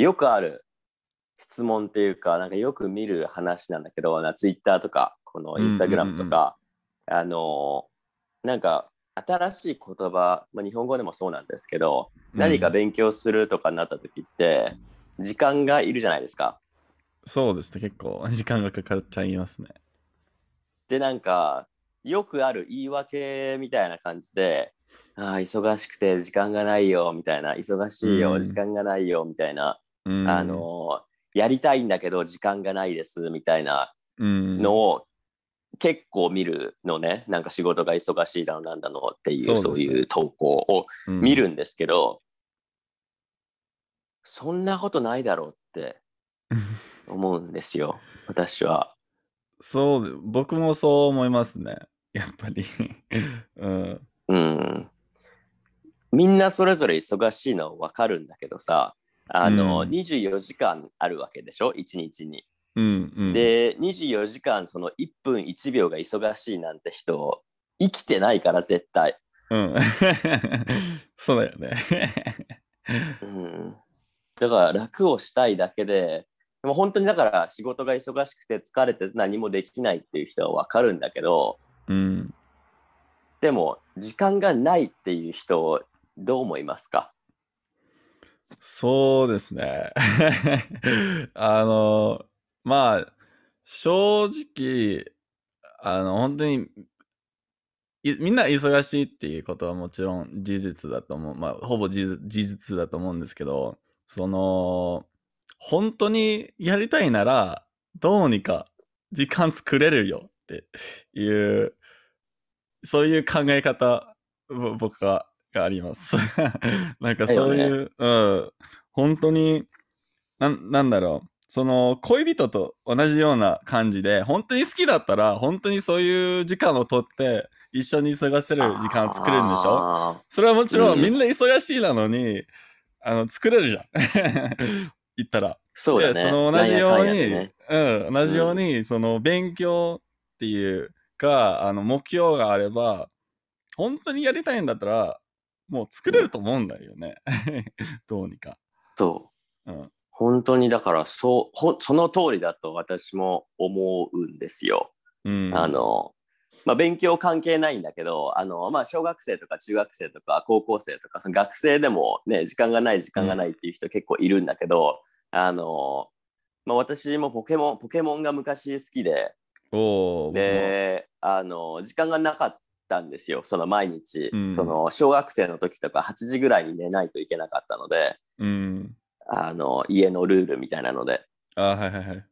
よくある質問っていうか、なんかよく見る話なんだけど、なツイッターとか、このインスタグラムとか、あの、なんか新しい言葉、まあ、日本語でもそうなんですけど、何か勉強するとかになった時って、時間がいるじゃないですか。そうですね、結構時間がかかっちゃいますね。で、なんか、よくある言い訳みたいな感じで、ああ、忙しくて時間がないよ、みたいな、忙しいよ、うん。時間がないよ、みたいな、うん、あの、やりたいんだけど時間がないです、みたいなうん、のを結構見るのね、なんか仕事が忙しいだのなんだのっていう、そうねいう投稿をうん見るんですけど、そんなことないだろうって 思うんですよ、私は。そうで、僕もそう思いますね。やっぱり。うん。うん。みんなそれぞれ忙しいのはわかるんだけどさ、あの、うん24時間あるわけでしょ、1日に。うん、うん。で、24時間、その1分1秒が忙しいなんて人、生きてないから、絶対。うん。そうだよね。うん。だから楽をしたいだけで、でも本当にだから仕事が忙しくて疲れて何もできないっていう人はわかるんだけど、うん。でも時間がないっていう人、どう思いますか？そうですね。あの、まあ、正直、あの、本当に、みんな忙しいっていうことはもちろん事実だと思う。まあ、ほぼ事実だと思うんですけど、その、本当にやりたいなら、どうにか時間作れるよっていう、そういう考え方、僕はがあります。なんかそういう、うん、本当に、なんなんだろう。その恋人と同じような感じで、本当に好きだったら、本当にそういう時間をとって、一緒に過ごせる時間を作れるんでしょ？あそれはもちろん、うんみんな忙しいなのに、あの、作れるじゃん。言ったら。そうだね。でその同じように、でねうん、同じように、その勉強っていうか、あの、目標があれば、本当にやりたいんだったら、もう作れると思うんだよね。どうにか。そう。うん。本当にだからそうほその通りだと私も思うんですよ。うん。あのまあ、勉強関係ないんだけどあの、まあ、小学生とか中学生とか高校生とかその学生でも、ね、時間がない時間がないっていう人結構いるんだけど、あのまあ、私もポケモンポケモンが昔好きでであの時間がなかったんですよその毎日、うんその小学生の時とか8時ぐらいに寝ないといけなかったのでうん。あの家のルールみたいなのであ、はいはいはい。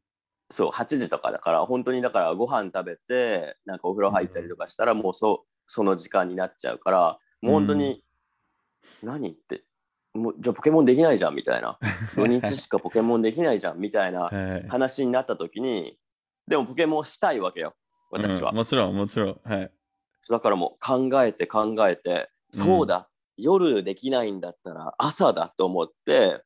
そう8時とかだから本当にだからご飯食べてなんかお風呂入ったりとかしたらもうそその時間になっちゃうからもう本当に、何ってもうじゃあポケモンできないじゃんみたいな 土日しかポケモンできないじゃんみたいなはい。話になった時にでもポケモンしたいわけよ私は、うんもちろん、もちろん。はい。だからもう考えて考えてそうだ、夜できないんだったら朝だと思って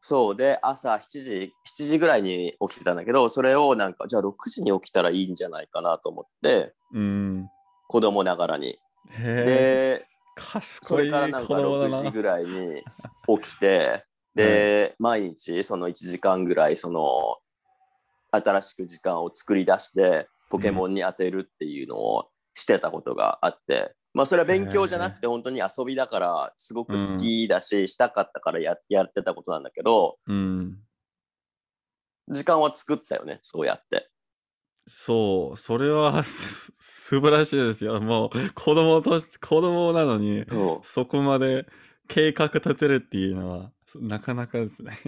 そうで朝7時7時ぐらいに起きてたんだけどそれをなんかじゃあ6時に起きたらいいんじゃないかなと思ってうん。子供ながらに。で賢そいれからなんか子供だ6時な。ぐらいに起きて で、毎日その1時間ぐらいその新しく時間を作り出してポケモンに当てるっていうのをしてたことがあって、まあそれは勉強じゃなくて本当に遊びだからすごく好きだし、したかったからややってたことなんだけどうん。時間は作ったよねそうやって。そう、それはす素晴らしいですよ。もう子供として、子供なのに、そこまで計画立てるっていうのは、なかなかですね。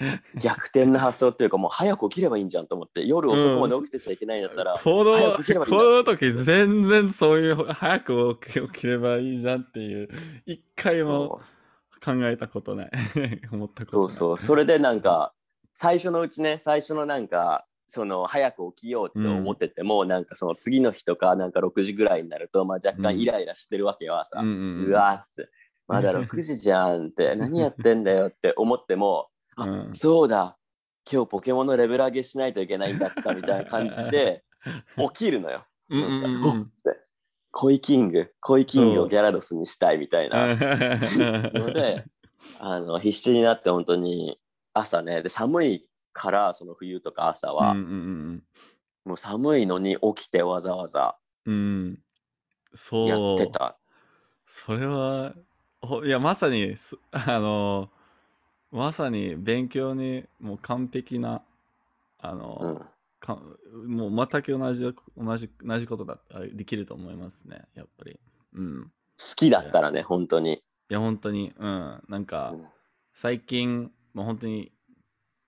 逆転の発想っていうかもう早く起きればいいんじゃんと思って夜遅くまで起きてちゃいけないんだったら、子供、早子く起きればいいんだ供の時全然そういう、早く起き起きればいいじゃんっていう、一回も考えたことない。思ったことない。そうそうそれでなんか最初のうちね最初のなんかその早く起きようって思ってても、なんかその次の日とかなんか6時ぐらいになると、まあ、若干イライラしてるわけよ朝、うんううんうん。わーってまだ6時じゃんって何やってんだよって思ってもあ、うん。そうだ。今日ポケモンのレベル上げしないといけないんだったみたいな感じで 起きるのよ。うんうんコイキング。コイキングをギャラドスにしたいみたいな。ので あの必死になって本当に朝ね。で寒いからその冬とか朝は、うんうんもう寒いのに起きてわざわざ。うん。うん。そう。やってた。それは、ほいや、まさに、すあの、まさに勉強にもう完璧な、あの、うんかもう全く同じ、同じ、同じことだあできると思いますね、やっぱり。うん。好きだったらね本当に。いや、本当に、うん。なんか、うん最近、もう本当に、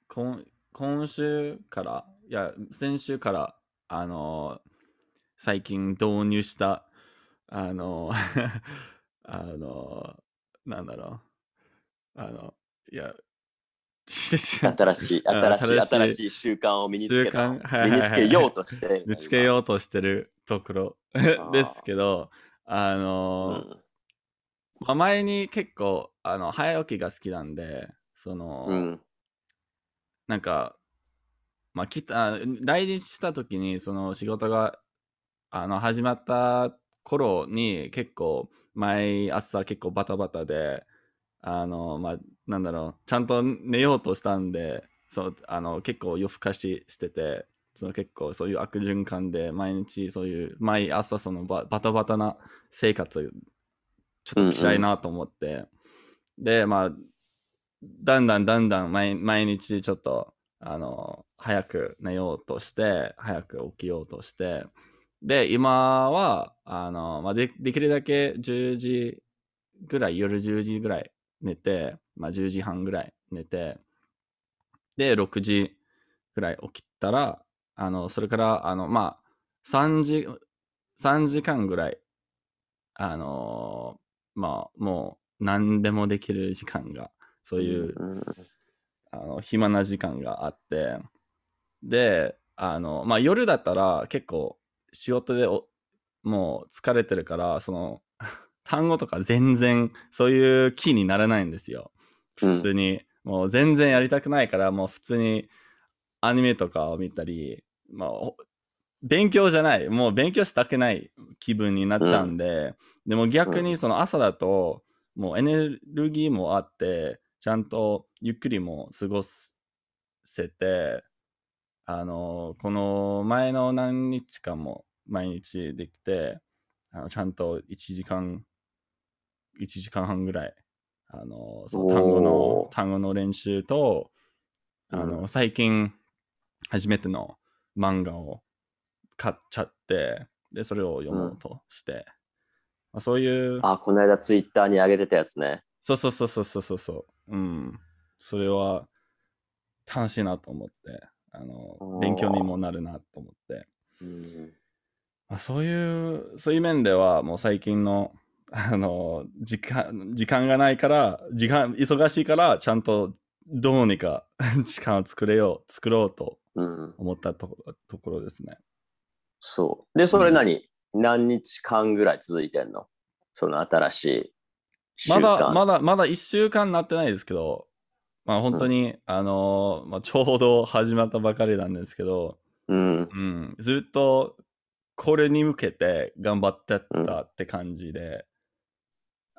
今今週から、いや、先週から、あの、最近導入した、あの、あの、なんだろう、あの、いや、新しい、新しい、うん新しい習慣を身につけはいにつけようとして。見つけようとしてるところ ーですけど、あうの、ん。まあ、前に結構、あの、早起きが好きなんで、その、うん。なんか、まあ、来た、来日した時に、その仕事が、あの、始まった頃に、結構、毎朝結構バタバタで、あの、まあ、なんだろう、ちゃんと寝ようとしたんで、そう、あの、結構夜更かししてて、その結構そういう悪循環で、毎日そういう、毎朝そのバタバタな生活、ちょっと嫌いなと思って、で、まあ、だんだんだんだん毎毎日ちょっとあの早く寝ようとして早く起きようとして。で今はあの、まあ、でできるだけ10時ぐらい夜10時ぐらい寝て、まあ、10時半ぐらい寝てで6時ぐらい起きたらあのそれからあのまあ3時3時間ぐらいあのまあもう何でもできる時間がそういう、うん。あの暇な時間があってであのまあ夜だったら結構仕事でおもう疲れてるからその単語とか全然そういう気にならないんですよ。普通に、もう全然やりたくないからもう普通にアニメとかを見たりまあお勉強じゃない。もう勉強したくない気分になっちゃうんで、でも逆にその朝だともうエネルギーもあってちゃんとゆっくりも過ごせて、あの、この前の何日間も毎日できて、あのちゃんと1時間、1時間半ぐらい、あの、その単語おのー、単語の練習と、あの、うん最近初めての漫画を買っちゃって、で、それを読もうとして、まあ、そういう、あ、この間ツイッターに上げてたやつね。そうそうそうそうそうそうそう。うん。それは楽しいなと思って、あの勉強にもなるなと思って。うんまあ、そういう、そういう面ではもう最近の、あの、時間、時間がないから、時間、忙しいから、ちゃんとどうにか 時間を作れよう、作ろうとうん。思ったとこところですね。そう。で、それ何、何日間ぐらい続いてんの？その新しい。まだ、まだ、まだ1週間なってないですけど、まあ本当に、あの、まあ、ちょうど始まったばかりなんですけど、うん。うん、ずっとこれに向けて頑張ってたって感じで、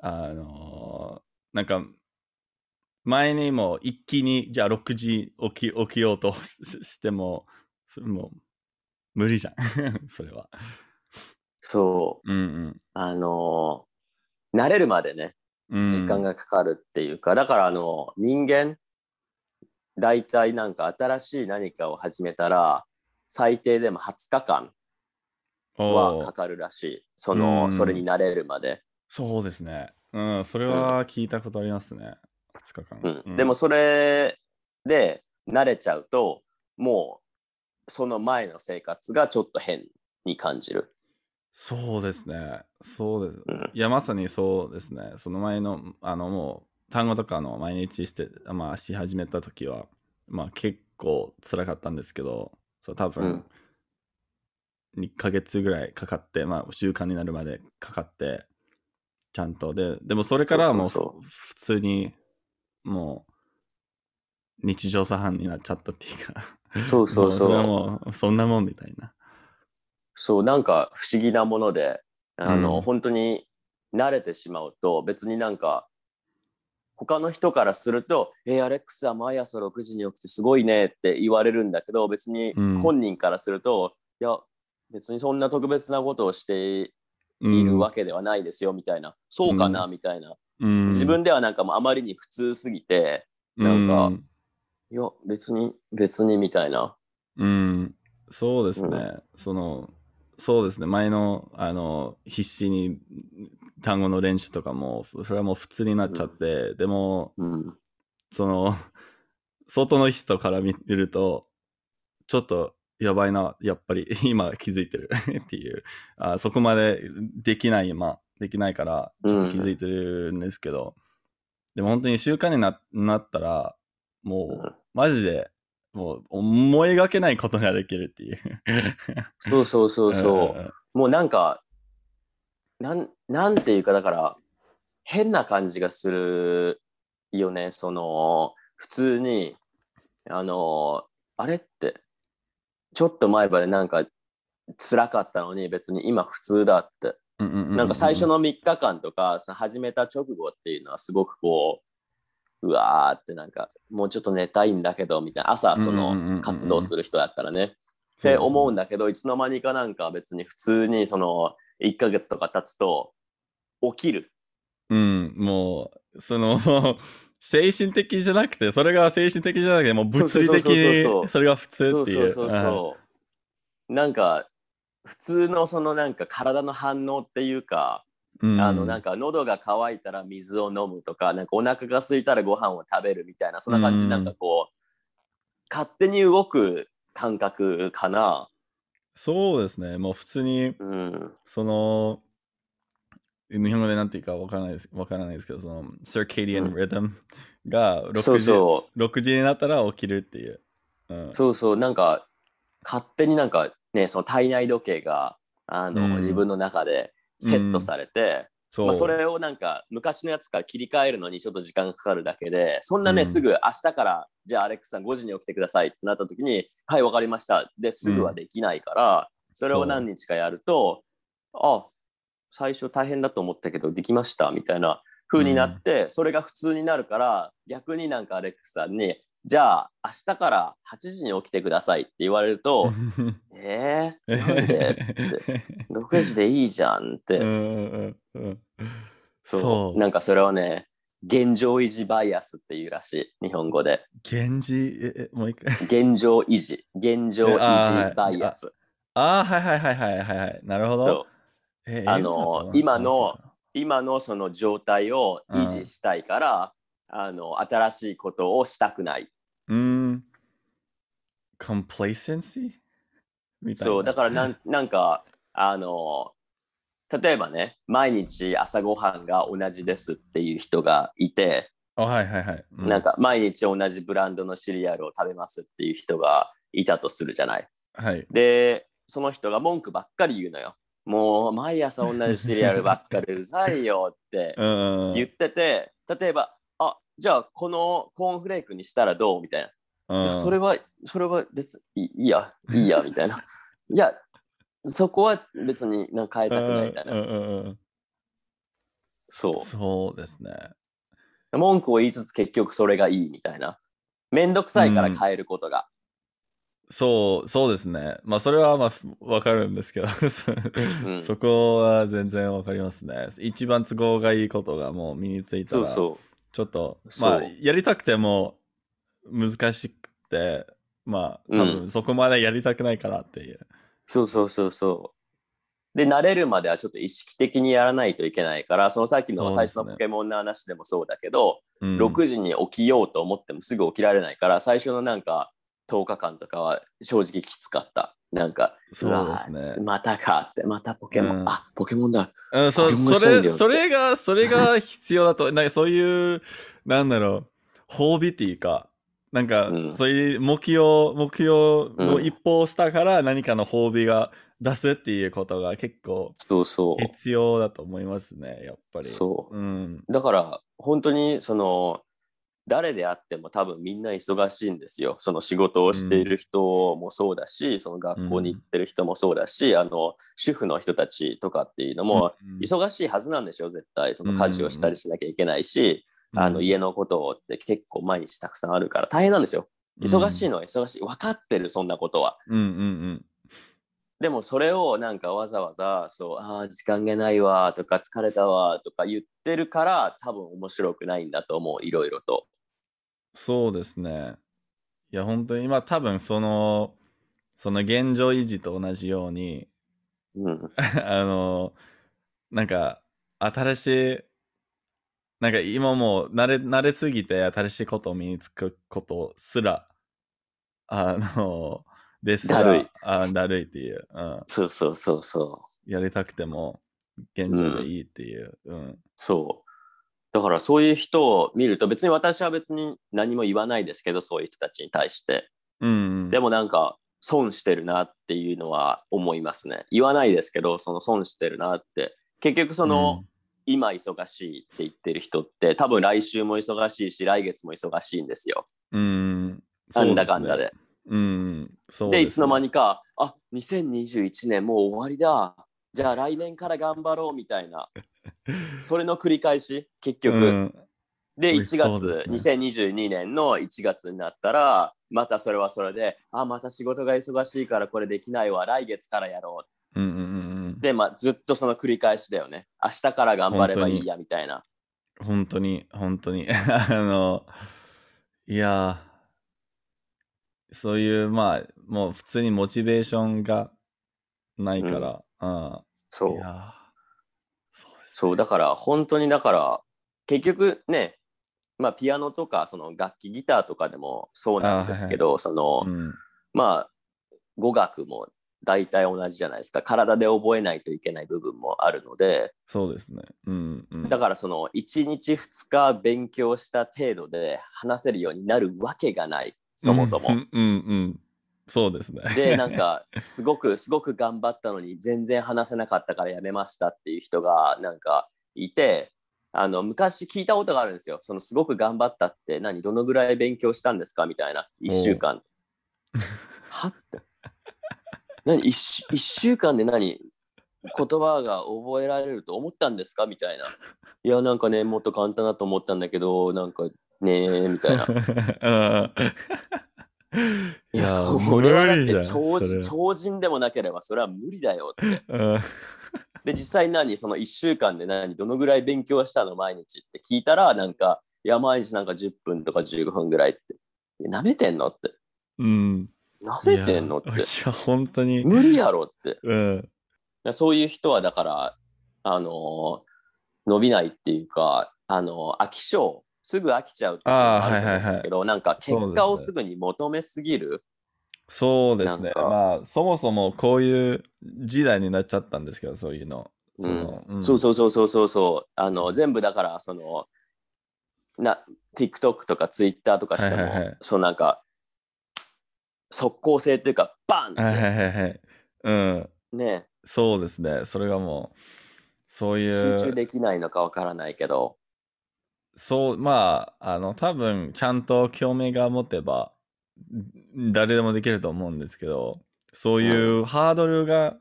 あのーなんか前にも一気にじゃあ6時起き起きようと ししてもそれもう無理じゃん それはそう。うんあのー慣れるまでね、うんうん時間がかかるっていうか、だからあの、人間、大体なんか新しい何かを始めたら、最低でも20日間おはーかかるらしい。そうんの、それに慣れるまで。そうですねうんそれは聞いたことありますね2日間、うん。でもそれで慣れちゃうと、もう、その前の生活がちょっと変に感じる。そうですねそうですうん。いや、まさにそうですね。その前の、あの、もう、単語とかの毎日して、まあ、し始めた時は、まあ、結構辛かったんですけど、そう、多う分ん、2ヶ月ぐらいかかって、まあ、習慣になるまでかかって、ちゃんと。で、でもそれからはもう、普通に、もう、日常茶飯になっちゃったっていうか、そうそうそう。もれはもう、そんなもんみたいな。そう、なんか不思議なもので、あの、うん。本当に慣れてしまうと、別になんか、他の人からすると、えーアレックスは毎朝6時に起きてすごいねって言われるんだけど、別にうん。本人からすると、いや、別にそんな特別なことをしてうんいるわけではないですよみたいな、そうかなみたいな。うん。自分ではなんかもうあまりに普通すぎて、なんかいや、別に、別にみたいな。うん、うんそうですね、うそのそうですね。前のあの必死に単語の練習とかもそれはもう普通になっちゃって、でもうん。その外の人から見るとちょっとやばいなやっぱり 今気づいてる っていう。あそこまでできないまあできないからちょっと気づいてるんですけど、でも本当に習慣にななったらもう、うん。マジでもう思いがけないことができるっていう。そうそうそうそう。ん。もうなんか、なん、なんていうか、だから、変な感じがするよね。その、普通に、あの、あれって、ちょっと前までなんか、辛かったのに別に今普通だって。なんか最初の3日間とか、その始めた直後っていうのはすごくこう、うわーってなんか、もうちょっと寝たいんだけど、みたいな。朝、その活動する人だったらね。って思うんだけど、いつの間にかなんか別に普通にその1ヶ月とか経つと起きる。うん、もう、その、精神的じゃなくて、それが精神的じゃなくて、もう物理的にそれが普通っていう。そうそうそう。なんか普通のそのなんか体の反応っていうか、うんあのなんか喉が渇いたら水を飲むとか、なんかお腹が空いたらご飯を食べるみたいな、そんな感じうんなんかこう、勝手に動く感覚かな。そうですね、もう普通に、うん。その、日本語でなんていうかわからないですわからないですけど、その、circadian うん rhythm が6時そうそう。6時になったら起きるっていう。うん、そうそう、なんか、勝手になんかね、その体内時計が、あの、うん自分の中でセットされて、そう。まあ、それをなんか、昔のやつから切り替えるのにちょっと時間がかかるだけで、そんなね、うんすぐ明日から、じゃあアレックスさん5時に起きてくださいってなった時に、はい、わかりました。で、すぐはできないから、それを何日かやると、あ、最初大変だと思ったけど、できました、みたいな風になって、それが普通になるから、逆になんかアレックスさんに、じゃあ明日から8時に起きてくださいって言われると、えー、なんで？って。6時でいいじゃんって、うんうんうん。そう。なんかそれはね、現状維持バイアスっていうらしい、日本語で。源氏、え、えもう一回。現状維持、現状維持バイアス。ああ、はいはいはいはいはいはい。なるほど。あの今の今のその状態を維持したいから、あの新しいことをしたくない。うーん。complacency? みたいな。そう、だからなんなんか、あの、例えばね、毎日朝ごはんが同じですっていう人がいて、あはいはいはい。うなんか毎日同じブランドのシリアルを食べますっていう人がいたとするじゃない。はい。で、その人が文句ばっかり言うのよ。もう毎朝同じシリアルばっかりうざいよって。言ってて、例えば、あじゃあこのコーンフレークにしたらどうみたいな。それは、それは別にいいや、いいや、みたいな。いや、そこは別になんか変えたくないみたいな。うんうそそうですね。う。文句を言いつつ結局それがいいみたいな。めんどくさいから変えることが。そう、そうですね。まあ、それはまあ、わかるんですけど、そんそこは全然わかりますね。一番都合がいいことがもう身についたら、そうそちょっと、まあ、やりたくても難しくて、まあ、多分そこまでやりたくないからっていう。う。そうそうそうそう。で、慣れるまではちょっと意識的にやらないといけないから、そのさっきの最初のポケモンの話でもそうだけど、うん6時に起きようと思ってもすぐ起きられないから、最初のなんか10日間とかは正直きつかった。なんか、そうですねわまたかって、またポケモン、うんあ、ポケモンだ。うん、そポケモンそれ、それが、それが必要だと、なんかそういう、なんだろう、褒美っていうか、なんか、うんそういう目標、目標の一歩をしたから何かの褒美が出すっていうことが結構そうそう。必要だと思いますね、やっぱり。そう。うん。だから、本当にその、誰であっても多分みんな忙しいんですよ。その仕事をしている人もそうだし、その学校に行ってる人もそうだし、あの、主婦の人たちとかっていうのも、うん忙しいはずなんでしょ、絶対。その家事をしたりしなきゃいけないし、あの家のことって結構毎日たくさんあるから大変なんですよ。忙しいのは忙しい。分かってる、そんなことは。うんうんうん。でもそれをなんかわざわざ、そう、ああ、時間がないわとか疲れたわとか言ってるから多分面白くないんだと思う、いろいろと。そうですね。いや、本当に今多分その、その現状維持と同じように、うん。あの、なんか、新しい、なんか今もう慣れ、慣れすぎて新しいことを身につくことすら、あの、ですら、だるいあだるいっていう、うん。そうそうそうそう。やりたくても、現状でいいっていう、うん。そう。だからそういう人を見ると別に私は別に何も言わないですけどそういう人たちに対して。うん、うん。でもなんか損してるなっていうのは思いますね。言わないですけどその損してるなって。結局その、今忙しいって言ってる人って多分来週も忙しいし来月も忙しいんですよ。うん、うん。なんだかんだで。うん、でいつの間に。にかあ2021年もう終わりだ。じゃあ来年から頑張ろうみたいな それの繰り返し結局、うん、で、1美味しそう月、ね2022年の1月になったら、またそれはそれで、あ、また仕事が忙しいからこれできないわ、来月からやろうん、うん、うんう。で、まあ、ずっとその繰り返しだよね。明日から頑張ればいいや、みたいな。うん。本当に、本当に。あの、いやー、そういう、まあ、もう普通にモチベーションがないから、うん。そ。いうそう、だから、本当にだから、結局ね、まあ、ピアノとか、その楽器、ギターとかでもそうなんですけど、その、うん、まあ、語学も大体同じじゃないですか。体で覚えないといけない部分もあるので、そうですね。うん、うん。だからその1日2日勉強した程度で話せるようになるわけがないそもそも。うん、うん、うん。そうですね。でなんかすごくすごく頑張ったのに全然話せなかったからやめましたっていう人がなんかいてあの昔聞いたことがあるんですよ。そのすごく頑張ったって何どのぐらい勉強したんですか？みたいな1週間。はっ？て何 1, 週一週間で何言葉が覚えられると思ったんですか？みたいな。いや、なんかね、もっと簡単だと思ったんだけど、なんかねみたいな。うんいや、そ無れはだって超人超人でもなければそれは無理だよって。うんで、実際何その1週間で何どのぐらい勉強したの毎日って聞いたら、なんか、いや、毎日なんか10分とか15分ぐらいって。なめてんのって。うん。なめてんのっていや、い。や本当に。無理やろって。うん。そういう人はだから、あのー伸びないっていうか、あのー飽き性、すぐ飽きちゃうっていうのがあると思うんですけど、なんか結果をすぐに求めすぎる？そうですね。まあ、そもそもこういう時代になっちゃったんですけど、そういうの。そうんのうんそうそうそうそうそうそう。あの、全部だから、その、な、TikTok とか Twitter とかしても、はいはいはいそうなんか、速攻性っていうか、バンって、はいはいはいはい。うん。ね、そうですね。それがもう、そうい集中う、できないのかわからないけど、そう、まあ、あの、多分、ちゃんと興味が持てば、誰でもできると思うんですけど、そういうハードルが、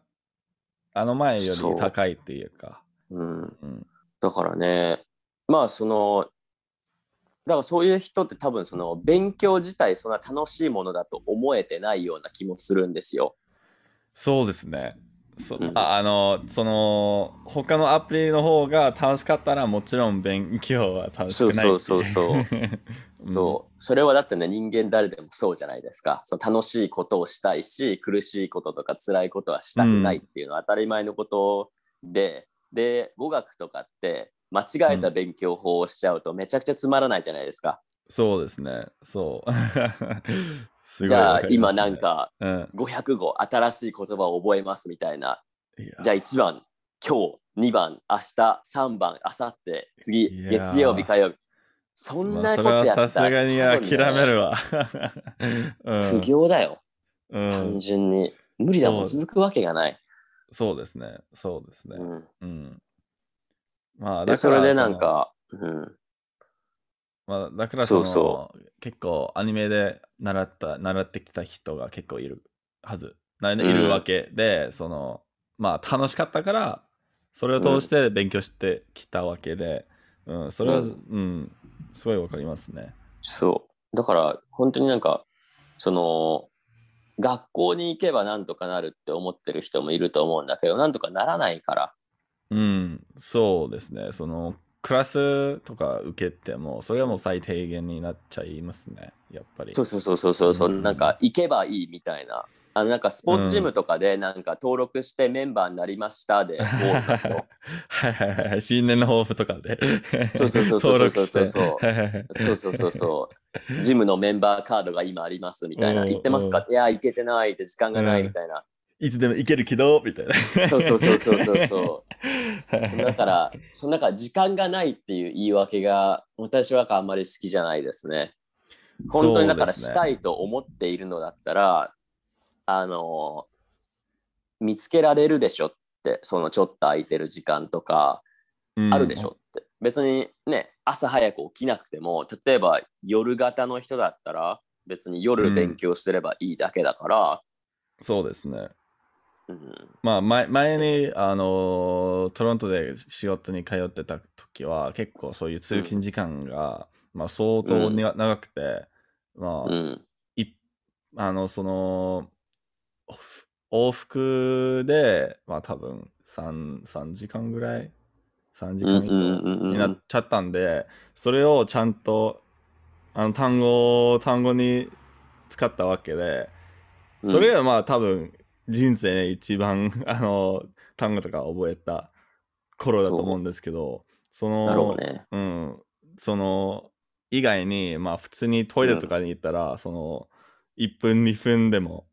あの前より高いっていうか、うん。うん。だからね、まあその、だからそういう人って多分その勉強自体そんな楽しいものだと思えてないような気もするんですよ。そうですね。そうんああの、その、他のアプリの方が楽しかったら、もちろん勉強は楽しくないっていそうそうそう うんそう。それはだってね、人間誰でもそうじゃないですか。その楽しいことをしたいし、苦しいこととか辛いことはしたくないっていうのは当たり前のことで、で、語学とかって間違えた勉強法をしちゃうとめちゃくちゃつまらないじゃないですか。そうですね。そう。じゃあ今なん、かうん、500語新しい言葉を覚えますみたいな。じゃあ1番、今日、2番、明日、3番、明後日、次、月曜日、火曜日。そんなことやったらさすがに諦めるわ。うん苦行だよ、うん単純に。無理だもん、続くわけがない。そうですね。そうですね。うん、うん。まあ、で、だからそれでなんか、うん、まあ、だからそのそう結構アニメで習った習ってきた人が結構いるはずないんるわけで、そのまあ楽しかったからそれを通して勉強してきたわけで、うんそれは、ううんんすごいわかりますね。そう。だから、本当になんか、その、学校に行けばなんとかなるって思ってる人もいると思うんだけど、なんとかならないから。うん、そうですね。その、クラスとか受けても、それはもう最低限になっちゃいますね、やっぱり。そうそうそうそうそうそう、うんなんか行けばいいみたいな。あのなんかスポーツジムとかでなんか登録してメンバーになりましたで、多い人。はいはいはい。新年の抱負とかで。そうそうそうそうそうそうそうそうそうそう。ジムのメンバーカードが今ありますみたいな。うん行ってますか？いや、行けてないって時間がないみたいな。いつでも行けるけど、みたいな。そうそうそうそうそうそう。そのだから、そのだから時間がないっていう言い訳が私はあんまり好きじゃないですね。本当にだからしたいと思っているのだったら、あの、見つけられるでしょって、そのちょっと空いてる時間とかあるでしょって。別にね、朝早く起きなくても、例えば夜型の人だったら、別に夜勉強すればいいだけだから、そうですね。うん。まあ前、前に、あのートロントで仕事に通ってた時は、結構そういう通勤時間が、まあ相当に長くて、まあ、うん、いあの、その、往復で、まあ多分3、3時間ぐらい、3時間以上になっちゃったんで、それをちゃんと、あの、単語、単語に使ったわけで、それはまあ多分人生で一番、あの、単語とか覚えた頃だと思うんですけど、その、ね。うん、その以外に、まあ普通にトイレとかに行ったら、その1分2分でも、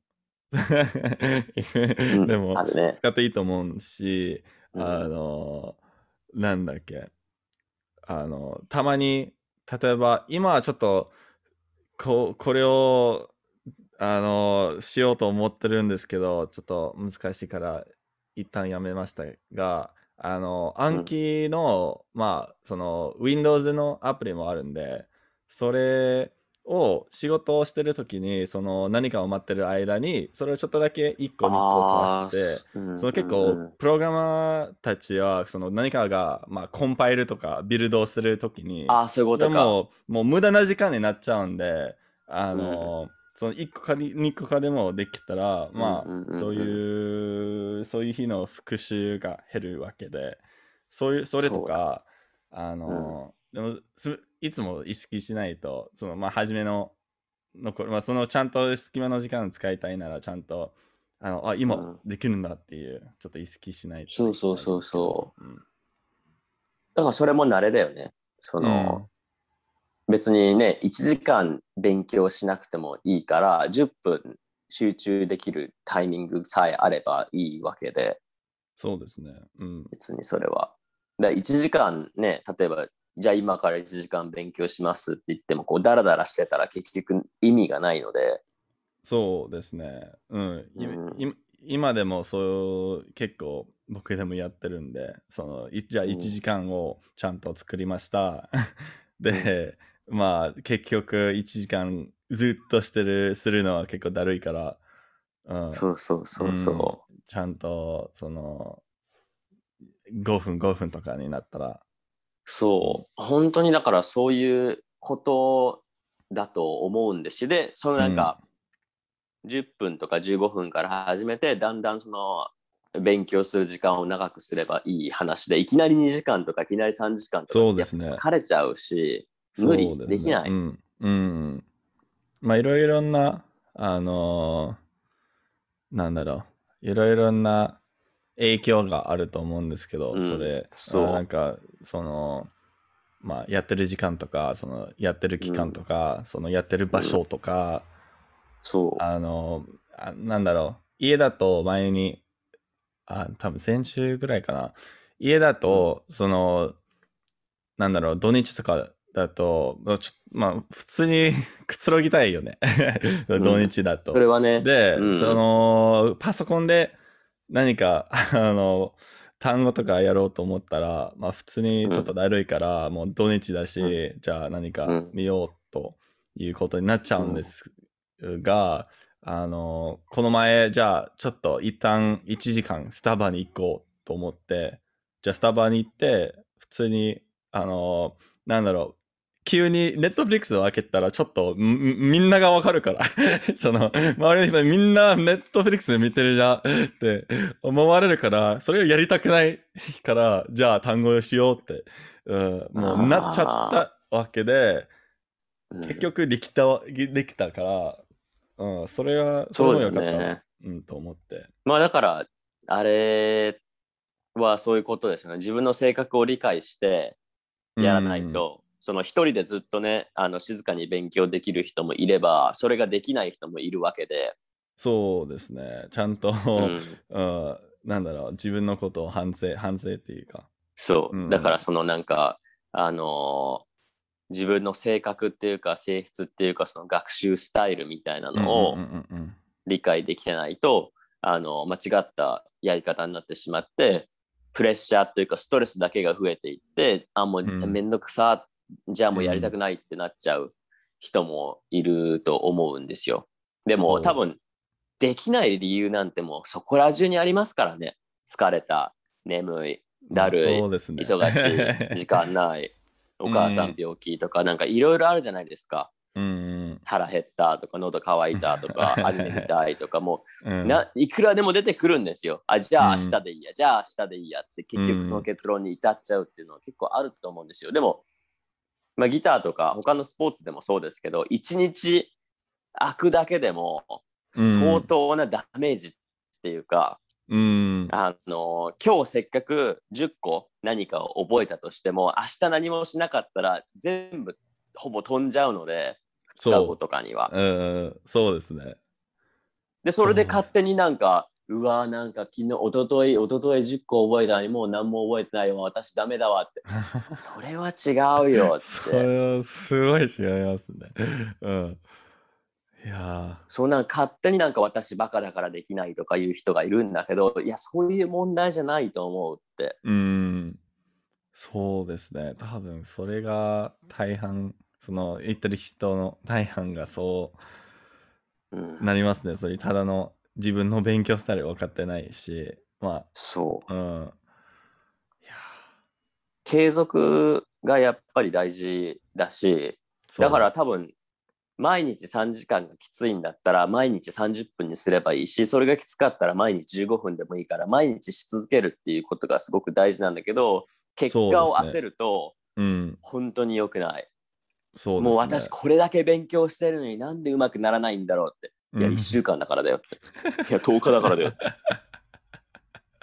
うん。でも。使っていいと思うし、うん。あの、なんだっけ、あの、たまに、例えば今はちょっと、ここれを、あの、しようと思ってるんですけど、ちょっと難しいから、一旦やめましたが、あの、暗記の、まあ、その、Windows のアプリもあるんで、それを仕事をしてるときに、その何かを待ってる間に、それをちょっとだけ1個2個足して、ーその結うん構、プログラマーたちは、その何かが、まあ、コンパイルとかビルドをするときに、あーそういうこでとか。ももう無駄な時間になっちゃうんで、あの、その1個か2個かでもできたら、まうんうんうんうんあ、そういう、そういう日の復習が減るわけで、そういう、それとか、あの、でもす、いつも意識しないと、その、まあ、初めの、残るまあ、そのちゃんと隙間の時間使いたいなら、ちゃんと、あの、あ、うん今できるんだっていう、ちょっと意識しないとそ。うそうそうそう。うん。だからそれも慣れだよね。その、別にね、1時間勉強しなくてもいいから、10分集中できるタイミングさえあればいいわけで、そうですね。うん。別にそれは。だ1時間ね、例えば、じゃあ今から1時間勉強しますって言っても、こう、ダラダラしてたら結局意味がないので、そうですね。うん。いうんい今でもそう、結構僕でもやってるんで、その、いじゃあうん1時間をちゃんと作りました。で、まあ結局1時間ずっとしてる、するのは結構だるいから、うん。そうそうそうそちゃんと、その、5分5分とかになったら、う。そう。本当にだからそういうことだと思うんですよ。で、そのなんか、10分とか15分から始めて、だんだんその、勉強する時間を長くすればいい話で、いきなり2時間とかいきなり3時間とかそうですねやっぱ疲れちゃうし、無理そうすねできないうん。うん。まあ、いろいろな、あのーなんだろう。いろいろな影響があると思うんですけど、うんそれ、そうあなんか、その、まあ、やってる時間とか、その、やってる期間とか、その、やってる場所とか、そう。あのあ、なんだろう。家だと前に、あ、多分先週ぐらいかな。家だと、その、なんだろう、土日とかだと、まあちょまあ、普通に くつろぎたいよね。ん。土日だと。それはね、で、うん。その、パソコンで何か、あの、単語とかやろうと思ったら、まあ普通にちょっとだるいから、もう土日だし、うじゃあ何かうん。見ようということになっちゃうんですが、あの、この前、じゃあちょっと一旦1時間スタバに行こうと思って、じゃあスタバに行って、普通に、あの、なんだろう、急にネットフリックスを開けたらちょっとんみんながわかるから。その周りの人みんなネットフリックス見てるじゃんって思われるからそれをやりたくないからじゃあ単語をしようって、うん、もうなっちゃったわけでうん結局できたわできたから、うん、それはそそうよかったわ、ね。うん、と思って。まあだから、あれはそういうことですよね。自分の性格を理解してやらないと、その一人でずっとね、あの静かに勉強できる人もいれば、それができない人もいるわけで、そうですね。ちゃんと、うん、うん、なんだろう自分のことを反省反省っていうか。そう、うん。だからそのなんか、あのー自分の性格っていうか性質っていうかその学習スタイルみたいなのを理解できてないと、あの間違ったやり方になってしまってプレッシャーっていうかストレスだけが増えていってあもううん。めんどくさじゃあもうやりたくないってなっちゃう人もいると思うんですよ。でも多分できない理由なんてもうそこら中にありますからね。疲れた眠いだるいね。忙しい時間ない お母さん病気とかなんかいろいろあるじゃないですか。うん腹減ったとか喉乾いたとか アニメ見たいとかもうん。うないくらでも出てくるんですよ。あじゃあうん。明日でいいや、じゃあ明日でいいやって結局その結論に至っちゃうっていうのは結構あると思うんですよ。でも、まあ、ギターとか他のスポーツでもそうですけど一日空くだけでもうん。相当なダメージっていうか、うん。あの今日せっかく10個何かを覚えたとしても明日何もしなかったら全部ほぼ飛んじゃうので2日後とかには。うんそうですね。でそれでそう勝手になんかうわなんか昨日一昨日一昨日10個覚えたのにもう何も覚えてないわ。私ダメだわって。それは違うよっ そてれはすごい違いますね。うん。いやそうなんか勝手になんか私バカだからできないとかいう人がいるんだけどいやそういう問題じゃないと思うって。ーうん。そうですね。多分それが大半その言ってる人の大半がそううん。なりますね。それただの自分の勉強スタイル分かってないしまそう。あうん。いや継続がやっぱり大事だしーだから多分毎日3時間がきついんだったら毎日30分にすればいいしそれがきつかったら毎日15分でもいいから毎日し続けるっていうことがすごく大事なんだけど結果を焦るとうん。本当に良くない、そうね。もう私これだけ勉強してるのになんでうまくならないんだろうっていやうん1週間だからだよっていや10日だからだよって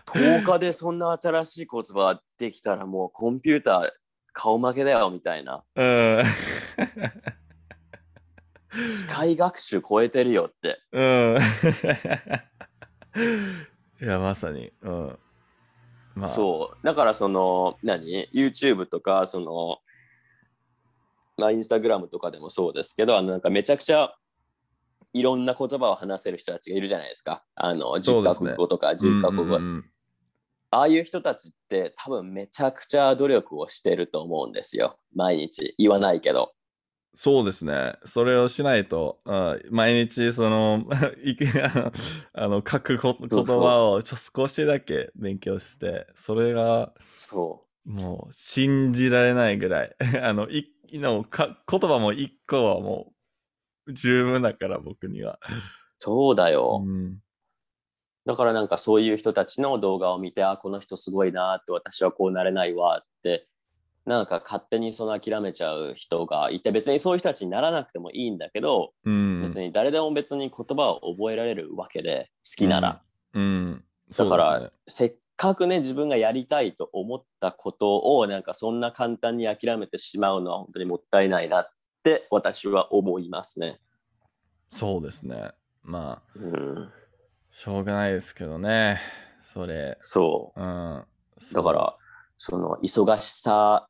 10日でそんな新しい言葉できたらもうコンピューター顔負けだよみたいなうん機械学習超えてるよってうん。いや、まさに。うん。まあ、そう。だからその、何 ?YouTube とか、その、まあ、インスタグラムとかでもそうですけど、あのなんかめちゃくちゃいろんな言葉を話せる人たちがいるじゃないですか。あの、10カ国語とか10カ国語。ああいう人たちって多分めちゃくちゃ努力をしてると思うんですよ。毎日。言わないけど。そうですね。それをしないと、うん毎日、そ の、あの書くこ言葉を少しだけ勉強して、それがそもう信じられないぐらい。あの、いのか言葉も一個はもう十分だから、僕には。う。そうだよ。うんだからなんかそういう人たちの動画を見て、あ、この人すごいなって、私はこうなれないわって、なんか勝手にその諦めちゃう人がいて、別にそういう人たちにならなくてもいいんだけど、うん。別に誰でも別に言葉を覚えられるわけで、好きなら。うん。だから、ねせっかくね、自分がやりたいと思ったことを、なんかそんな簡単に諦めてしまうのは本当にもったいないなって私は思いますね。そうですね。まあ、うん、しょうがないですけどね。それ。そう。うん。だから、その忙しさ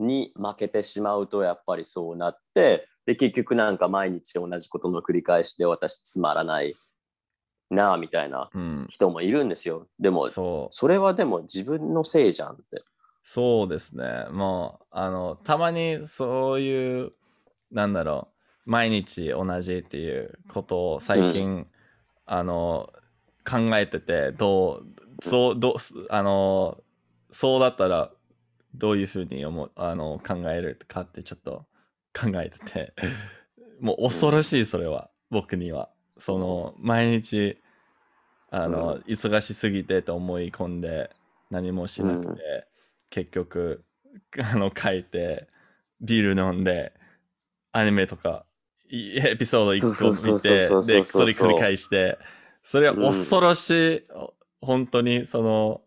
に負けてしまうとやっぱりそうなって、で、結局なんか毎日同じことの繰り返しで私つまらないなあみたいなうん。人もいるんですよ。でも、そう。それはでも自分のせいじゃんって。そうですね。もう、あの、たまにそういう、なんだろう、毎日同じっていうことを最近、あの、考えてて、どう、そう、どう、あの、そうだったら、どういうふうに思うあの考えるかってちょっと考えてて、もう恐ろしい、それは、僕には。その、毎日、あの、うん忙しすぎてと思い込んで、何もしなくて、うん結局、あの、書いて、ビール飲んで、アニメとか、いエピソード1そうそう個見て、で、それ繰り返して、それは恐ろしい、本当に、その、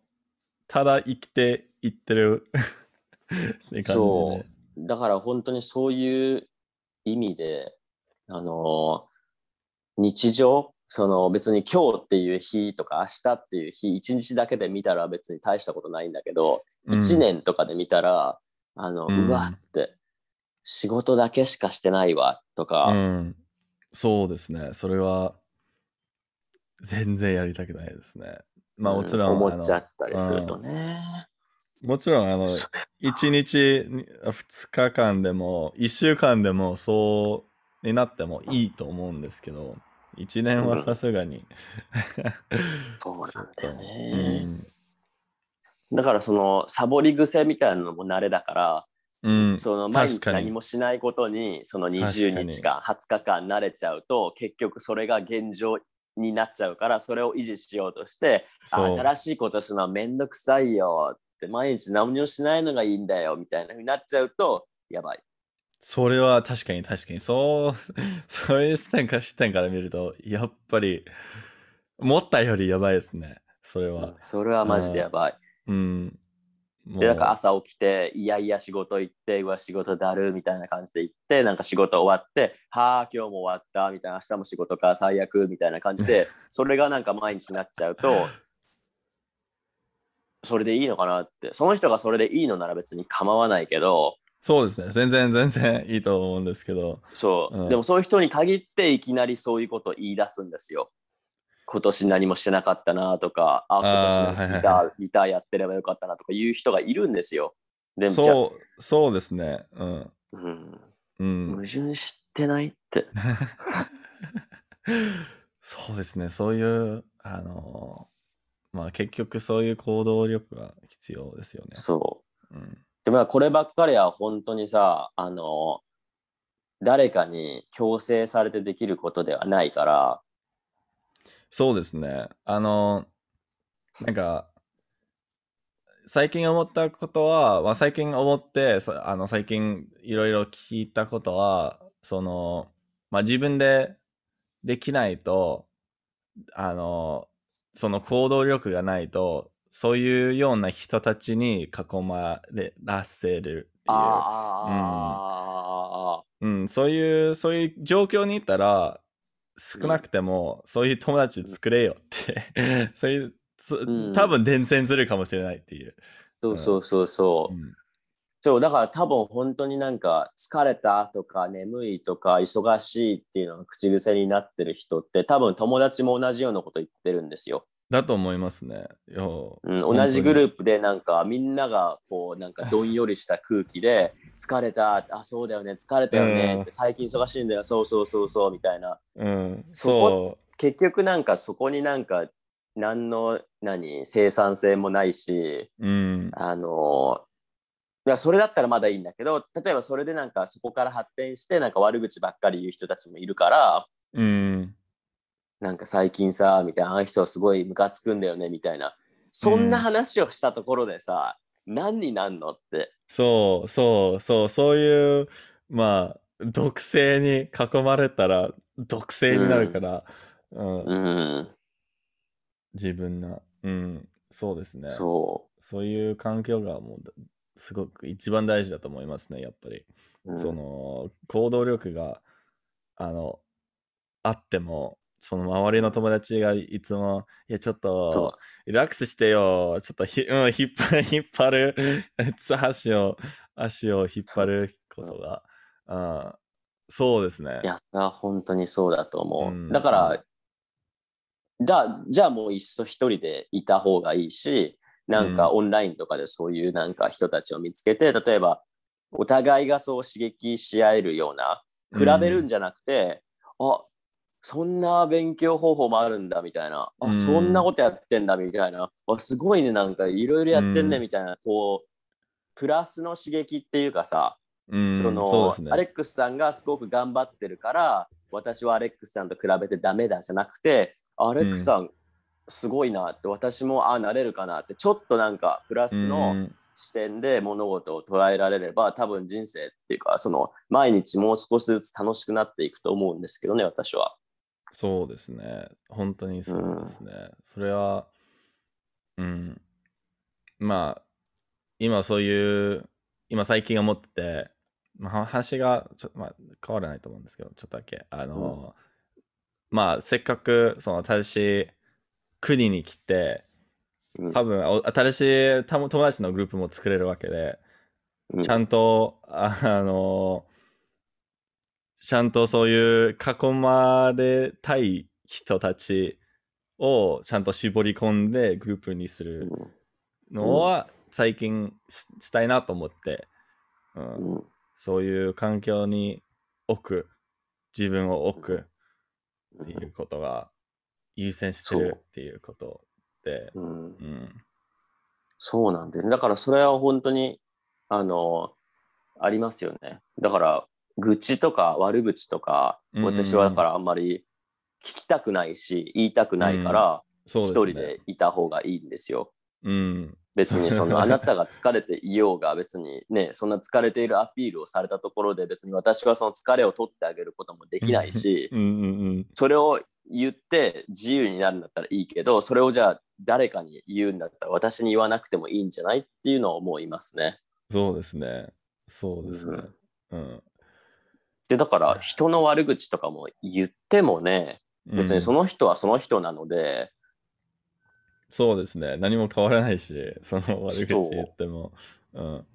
ただ生きていってる って感じそで。だから本当にそういう意味で、あの日常、その別に今日っていう日とか明日っていう日、一日だけで見たら別に大したことないんだけど、うん一年とかで見たら、あの、うんうわって、仕事だけしかしてないわとか、うん、そうですね。それは、全然やりたくないですね。まあもちろん、思っちゃったりするとね。もちろん、あの、そ1日、2日間でも、1週間でも、そうになってもいいと思うんですけど、1年はさすがに。そうなんだようね。んだからそのサボり癖みたいなのも慣れだから、うん、その毎日何もしないことにその20日間20日間慣れちゃうと結局それが現状になっちゃうからそれを維持しようとして新しいことするのはめんどくさいよって毎日何もしないのがいいんだよみたいなふうになっちゃうとやばい。それは確かに確かに、そう、そういう視点から視点から見ると、やっぱり、思ったよりやばいですね。それは。それはマジでやばい。うん。もでなんか朝起きていやいや仕事行ってうわ仕事だるみたいな感じで行ってなんか仕事終わってはあ今日も終わったみたいな明日も仕事か最悪みたいな感じで それがなんか毎日になっちゃうとそれでいいのかなってその人がそれでいいのなら別に構わないけどそうですね。全然全然 いいと思うんですけど。そう、うんでもそういう人に限っていきなりそういうことを言い出すんですよ。今年何もしてなかったなとか、あ、今あーはいはいはい年ギター、ギターやってればよかったなとか言う人がいるんですよ。でもじゃあそう、そうですね。うん。うん、うん。矛盾してないって。そうですね。そういう、あの、まあ結局そういう行動力が必要ですよね。そう。うん。でもこればっかりは本当にさ、あの、誰かに強制されてできることではないから、そうですね。あの、なんか、最近思ったことは、まあ、最近思って、あの最近いろいろ聞いたことは、その、まあ、自分でできないと、あの、その行動力がないと、そういうような人たちに囲まれらせるっていう。ああ、ああ、ああ、うん、そういう、そういう状況にいたら、少なくても、そういう友達作れよって、そういう、多分伝染するかもしれないっていう。そうそうそうそう。うん。そう、だから多分本当になんか疲れたとか眠いとか忙しいっていうのが口癖になってる人って多分友達も同じようなこと言ってるんですよ。だと思いますね。ようん、同じグループでなんかみんながこうなんかどんよりした空気で疲れた、あ、そうだよね、疲れたよねうん最近忙しいんだよ、そうそうそうそうみたいな。うん、そこそ結局なんかそこになんか何の何生産性もないし、う。うん。あのいやそれだったらまだいいんだけど例えばそれでなんかそこから発展してなんか悪口ばっかり言う人たちもいるからうん。なんか最近さみたいなあの人すごいムカつくんだよねみたいな。そんな話をしたところでさ、何になんのって。そう、そう、そう、そういう、まあ、毒性に囲まれたら、毒性になるから、うん、うん自分の、うん、そうですね。そそういう環境がもうだすごく一番大事だと思いますね、やっぱり。う、うん。その行動力があのあっても、その周りの友達がいつも、いや、ちょっそとリラックスしてよ、ちょっとひ、うん、引っ張る、引っ張る、足を、足を引っ張ることが、あそうですね。うい。やさ本当にそうだと思う、うん。だからじゃあじゃあもういっそ一人でいた方がいいしなんかうオンラインとかでそういうなんか人たちを見つけて例えばお互いがそう刺激し合えるような比べるんじゃなくて、あそんな勉強方法もあるんだみたいな、あうん。そんなことやってんだみたいな、あすごいね、なんかいろいろやってんねうんみたいな、こう、プラスの刺激っていうかさ、うん、そのね。アレックスさんがすごく頑張ってるから私はアレックスさんと比べてダメだじゃなくてアレックスさんすごいなって、私もああなれるかなってちょっとなんかプラスうのん。視点で物事を捉えられれば多分人生っていうかその毎日もう少しずつ楽しくなっていくと思うんですけどね私は。そうですね。本当にそうですね。それは、うん。まあ、今そういう、今最近思ってて、まあ、話がちょ、まあ、変わらないと思うんですけど、ちょっとだけ。あの、まあ、せっかく、その、私、国に来て、うん多分、お新しい友友達のグループも作れるわけで、うんちゃんと、ああの、ちゃんとそういう囲まれたい人たちをちゃんと絞り込んでグループにするのは最近ししたいなと思って、うん。そういう環境に置く、自分を置くっていうことが優先してるっていうことで、う。んうん、そうなんだよね。だからそれは本当に、あの、ありますよね。だから、愚痴とか悪口とか、うん私はだからあんまり聞きたくないし、言いたくないから、一。人でいた方がいいんですよ。うん、別にその あなたが疲れていようが別にねそんな疲れているアピールをされたところで別に私はその疲れを取ってあげることもできないし。それを言って自由になるんだったらいいけどそれをじゃあ誰かに言うんだったら私に言わなくてもいいんじゃないっていうのを思いますね。そうですね。そうですね。うん。でだから人の悪口とかも言ってもね別にその、の人はその人なので、そうですね。何も変わらないし、その悪口言っても。うん。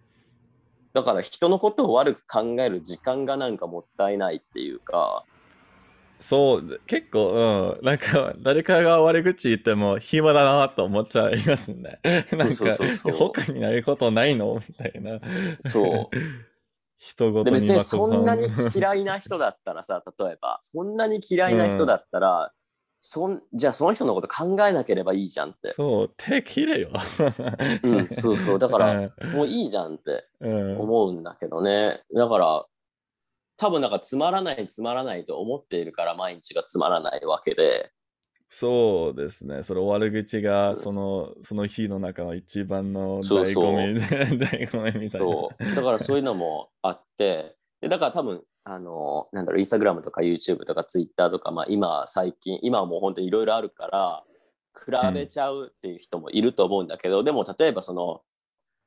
だから人のことを悪く考える時間がなんかもったいないっていうかそう、結構、うん。なんか、誰かが悪口言っても暇だなと思っちゃいますね。なんそうかそうそう、他にないことないの？みたいな。そう。人ごで別にとに巻くそんなに嫌いな人だったらさ 例えばそんなに嫌いな人だったら、そんじゃあその人のこと考えなければいいじゃんって、そう、手切れよ。うん、そうそう。だからうん もういいじゃんってうん、思うんだけどね。だから多分なんかつまらないつまらないと思っているから毎日がつまらないわけでそうですね。その悪口が、うんその、その日の中の一番の醍そうそう醐味で、醍醐味みたいな。そうだからそういうのもあってでだから多分あのなんだろうインスタグラムとか YouTube とか Twitter とか、まあ、今最近今はもう本当にいろいろあるから比べちゃうっていう人もいると思うんだけど、でも例えばその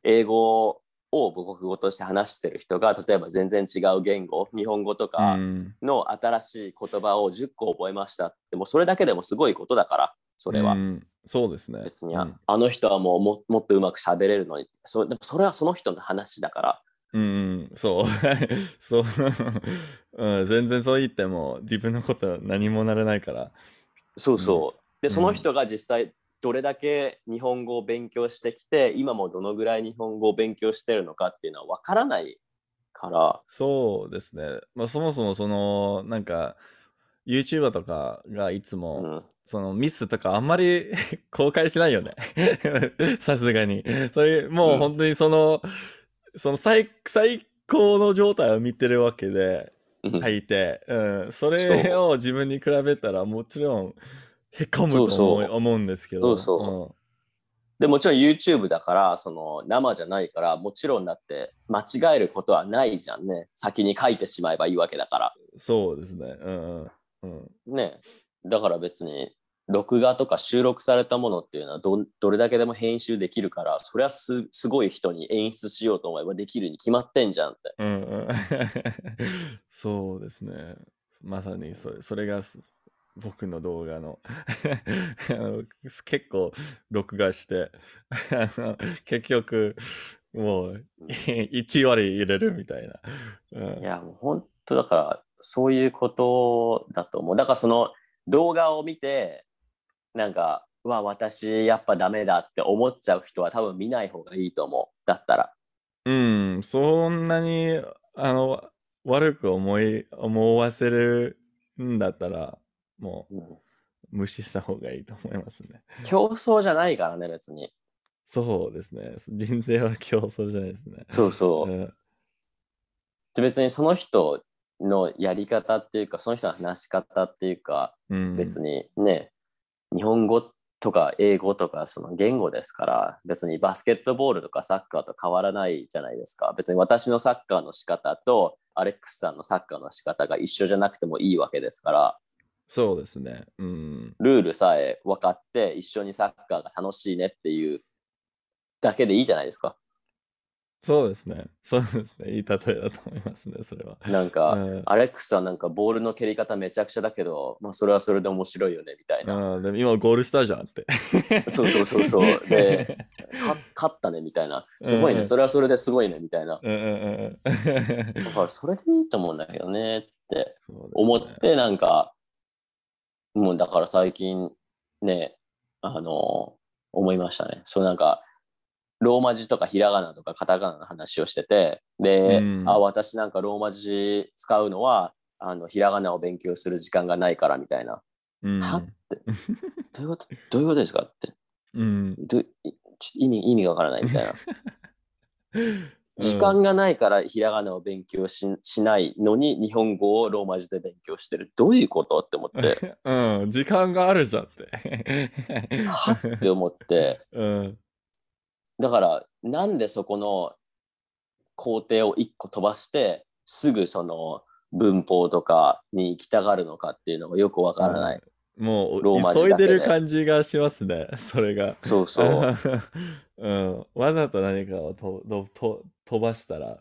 英語を母国語として話してる人が例えば全然違う言語日本語とうかん、の新しい言葉を10個覚えましたってもうそれだけでもすごいことだからそれは。うんそうですね。別にあ,、うんあの人はもうももっとうまく喋れるのにそでもそれはその人の話だからうんうん、そう。そう、うん。全然そう言っても自分のことは何もならないから。そうそう。で、うんその人が実際どれだけ日本語を勉強してきて、今もどのぐらい日本語を勉強してるのかっていうのは分からないから、そうですね。まあそもそもその、なんか、YouTuber とかがいつうも、ん、そのミスとかあんまり 公開しないよね。さすがに。それ、もう本当にその、その最最高の状態を見てるわけで、うん。書いて、うん、それを自分に比べたらもちろんへこむと思うそうそう。思うんですけど。そうそでもちろん YouTube だからその生じゃないからもちろんだって間違えることはないじゃんね。先に書いてしまえばいいわけだから。うんそうですね。うんうん。うん。ね。だから別に録画とか収録されたものっていうのはどどれだけでも編集できるからそれはすすごい人に演出しようと思えばできるに決まってんじゃんって。うんうん、そうですね。まさにそれそれがす僕の動画の あの結構録画してあの結局もう1割入れるみたいな。うんいや、もう本当だから、そういうことだと思う。だからその動画を見て、なんか、うわ、私やっぱダメだって思っちゃう人は多分見ない方がいいと思う。だったら。うん、そんなにあの悪く思い思わせるんだったらもう無視した方がいいと思いますね。競争じゃないからね、別に。そうですね。人生は競争じゃないですね。そうそう。うんで別にその人のやり方っていうか、その人の話し方っていうか、うん、別にね、日本語とか英語とかその言語ですから、別にバスケットボールとかサッカーと変わらないじゃないですか。別に私のサッカーの仕方とアレックスさんのサッカーの仕方が一緒じゃなくてもいいわけですから、そうですね。うん。ルールさえ分かって一緒にサッカーが楽しいねっていうだけでいいじゃないですか。そうですね。そうですね。いい例えだと思いますね、それは。なんか、うんアレックスさんなんかボールの蹴り方めちゃくちゃだけど、まあそれはそれで面白いよねみたいな。うん、でも今ゴールしたじゃんって。そうそうそうそう。で、か勝ったねみたいな。すごいね。うんそれはそれですごいねみたいな。うんうんうん。だからそれでいいと思うんだけどねって思ってなんか、もうだから最近ね、あの、思いましたね。そうなんか、ローマ字とかひらがなとかカタカナの話をしてて、で、うんあ、私なんかローマ字使うのは、あの、ひらがなを勉強する時間がないからみたいな。うんはって。どういうこと？どういうことですかって。うん。どいちょっと意味意味がわからないみたいな。時間がないからひらがなを勉強ししないのに日本語をローマ字で勉強してる。どういうこと？って思って、うん、時間があるじゃんって。はって思って、うん。だからなんでそこの工程を一個飛ばして、すぐその文法とかに行きたがるのかっていうのがよくわからない。もローマう急い字だけででる感じがしますね、それが。そうそう。うん、わざと何かをととと飛ばしたら、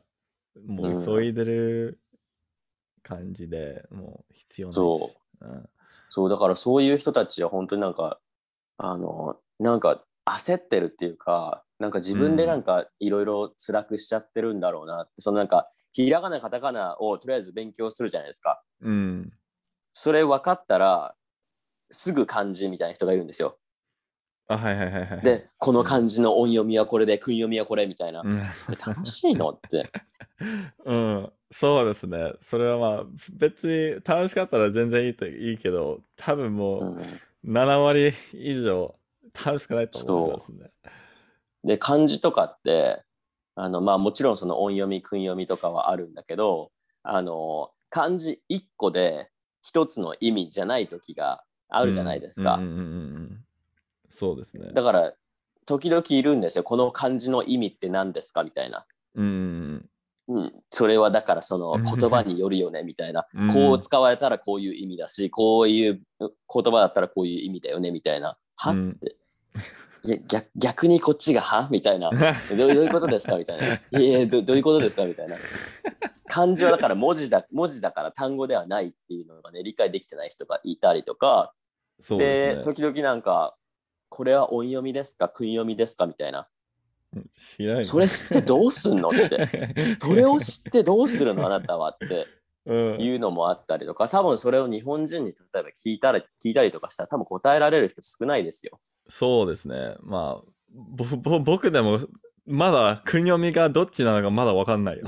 もううん急いでる感じで、もう必要ないし。そううん。そう、だからそういう人たちは本当になんか、あの、なんか焦ってるっていうか、なんか自分でなんかいろいろ辛くしちゃってるんだろうなって、そのなんか、ひらがな、カタカナをとりあえず勉強するじゃないですか。うん。それ分かったら、すぐ漢字みたいな人がいるんですよ。あ、はいはいはいはい。で、この漢字の音読みはこれで、訓読みはこれみたいな。うん、それ楽しいのって。うん、そうですね。それはまあ、別に楽しかったら全然いいといいけど、多分もうんう7割以上楽しくないと思いますね。で漢字とかってあのまあもちろんその音読み訓読みとかはあるんだけどあの漢字1個で一つの意味じゃない時があるじゃないですか、そうですね。だから時々いるんですよこの漢字の意味って何ですかみたいな、うんうん、それはだからその言葉によるよねみたいなこう使われたらこういう意味だしこういう言葉だったらこういう意味だよねみたいなはって逆逆にこっちがはみたいなどういうことですかみたいな。いやいやどどういうことですかみたいな。漢字はだから文字だ 文字だから単語ではないっていうのがね理解できてない人がいたりとか。そうでね。時々なんかこれは音読みですか訓読みですかみたいな。知らないそれ知ってどうすんのって。それを知ってどうするのあなたはって。うん、いうのもあったりとか。多分それを日本人に例えば聞いたり聞いたりとかしたら多分答えられる人少ないですよ。そうですね。まあ、ぼぼ僕でも、まだ国読みがどっちなのかまだわかんないよ。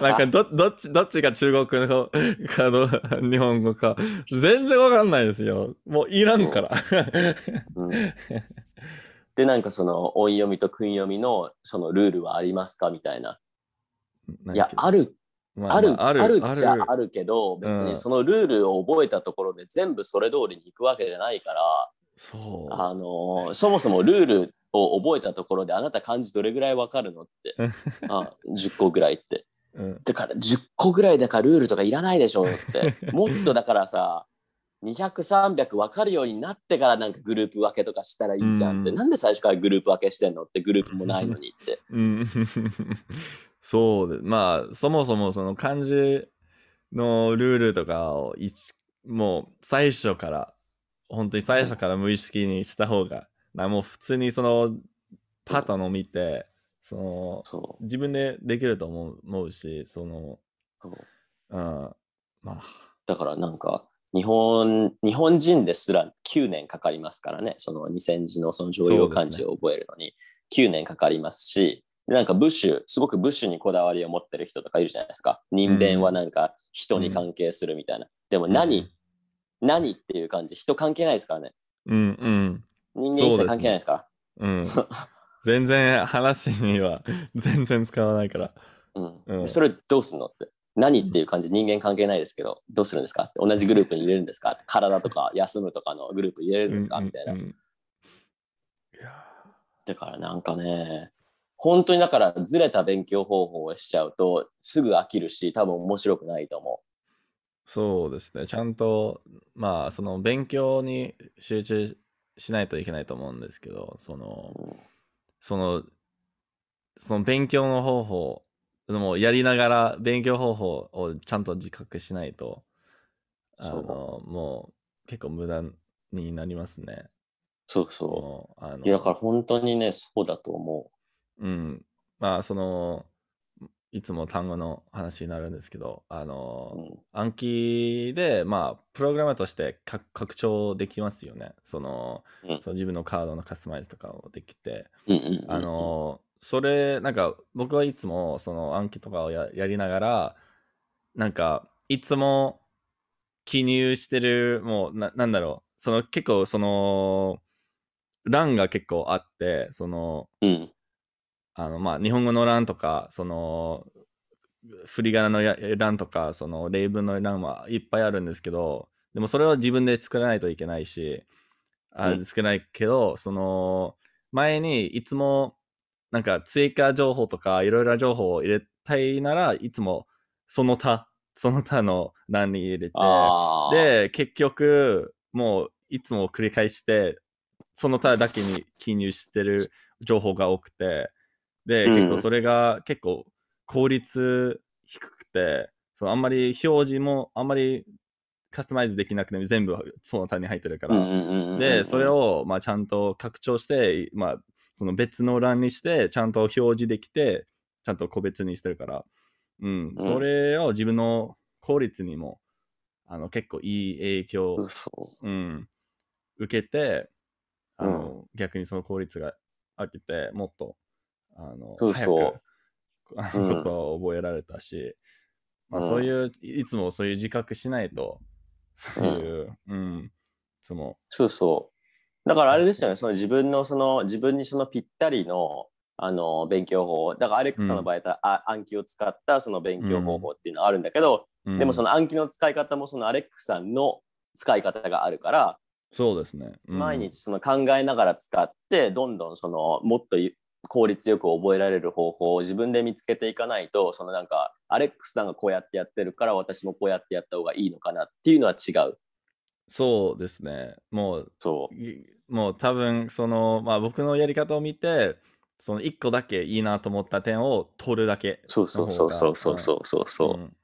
なんかどどっちどっちが中国語かど日本語か全然わかんないですよ。もういらんから。うんでなんかその音読みと訓読みのそのルールはありますか？みたいな。いやあるまあある、まあるっちゃあるけど、別うんにそのルールを覚えたところで全部それ通りに行くわけじゃないから、そう。あのーそもそもルールを覚えたところであなた漢字どれぐらいわかるのって。あ、10個ぐらいって。うんだから10個ぐらいだからルールとかいらないでしょって。もっとだからさ、200、300分かるようになってからなんかグループ分けとかしたらいいじゃんって。うんなんで最初からグループ分けしてんのってグループもないのにって。うんそうです。まあ、そもそもその漢字のルールとかをいちもう最初から、本当に最初から無意識にした方が、なもう普通にそのパターンを見て、そのそ自分でできると思う思うし、その、う。ん、まあ、だからなんか日本日本人ですら9年かかりますからね。その2000字のその常用漢字を覚えるのに。9年かかりますし。でなんかブッシュすごくブッシュにこだわりを持ってる人とかいるじゃないですか。人弁はなんか人に関係するみたいな、でも何、何っていう感じ。人関係ないですからね。うん、うん、人間一切関係ないですから。うん。全然話には全然使わないから。うん。うん。でそれどうすんのって。何っていう感じ、人間関係ないですけど、どうするんですかって。同じグループに入れるんですか。って体とか休むとかのグループに入れるんですか。みたいな。だからなんかね、本当にだからずれた勉強方法をしちゃうとすぐ飽きるし、多分面白くないと思そうですね。ちゃんと、まあ、その勉強に集中しないといけないと思うんですけど、その、その、その勉強の方法、でもやりながら勉強方法をちゃんと自覚しないと、あの、もう結構無駄になりますね。そうそもうあのう。いや、だから本当にね、そうだと思うん。まあ、その、いつも単語の話になるんですけど、あう。の、うん暗記で、まあ、プログラムとして拡拡張できますよね。その、うんその自分のカードのカスタマイズとかもできて。うんうんうんあの、それ、なんか、僕はいつも、その暗記とかをややりながら、なんか、いつも記入してる、もう、ななんだろう、その結構、その、欄が結構あって、その、うん。あの、まあ、日本語の欄とか、その、振り仮名のや欄とか、その例文の欄はいっぱいあるんですけど、でもそれは自分で作らないといけないし、あうん。作らないけど、その、前にいつも、なんか追加情報とかいろいろな情報を入れたいならいつもその他、その他の欄に入れて、で、結局、もういつも繰り返して、その他だけに記入してる情報が多くて、で、うん。結構それが結構効率低くて、そのあんまり表示もあんまりカスタマイズできなくて全部その他に入ってるから、うんうんうんうんうんで、それ、を、まあ、ちゃんと拡張して、まあ、その別の欄にして、ちゃんと表示できて、ちゃんと個別にしてるから、うん、それを自分の効率にも、あの、結構いい影響そうん、受けて、あの、逆にその効率が上げて、もっと、あの、そうそう。うん。早く言葉を覚えられたし、まあうん。そういう、いつもそういう自覚しないと、そういう、うん、いつも、う。そうそう。だからあれですよね、その自分のその、自分にそのぴったりの、あの勉強法、だからアレックスさんの場合だあ暗記を使ったその勉強方法っていうのはあるんだけど、うん。でもその暗記の使い方もそのアレックスさんの使い方があるから、そうですね。うん毎日その考えながら使ってどんどんそのもっと効率よく覚えられる方法を自分で見つけていかないとそのなんかアレックスさんがこうやってやってるから私もこうやってやった方がいいのかなっていうのは違う。そうですね。もう、そう。いもう多分、その、まあ僕のやり方を見て、その1個だけいいなと思った点を取るだけそうそうそうそうそうそうそうそう。うん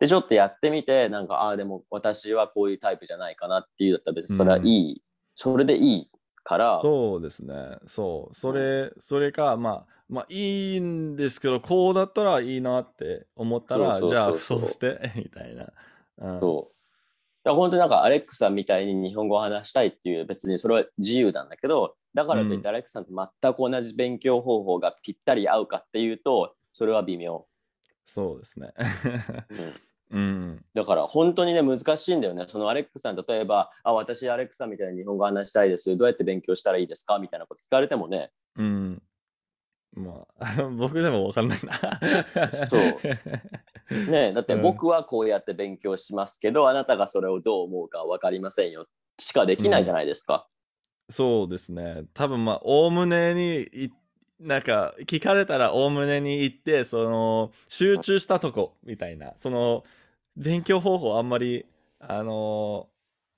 でちょっとやってみてなんかああでも私はこういうタイプじゃないかなっていうだったら別にそれはいい、それでいいからそうですね。そう。それ、それか、まあ、まあいいんですけど、こうだったらいいなって思ったら、そうそうじゃあそうして、みたいな。うん、そう。だから本当になんかアレックスさんみたいに日本語を話したいっていう別にそれは自由なんだけどだからといっうんてアレックスさんと全く同じ勉強方法がぴったり合うかっていうとそれは微妙、そうですね。うん、うん。だから本当にね難しいんだよねそのアレックスさん例えばあ私アレックスさんみたいに日本語話したいですどうやって勉強したらいいですか？みたいなこと聞かれてもねうん。まあ、僕でもわかんないな。そう ねだってうん僕はこうやって勉強しますけど、あなたがそれをどう思うか分かりませんよしかできないじゃないですか、そうですね。多分まあ、おおむねにい、なんか、聞かれたらおおむねに行って、その、集中したとこ、みたいな。その、勉強方法あんまり、あの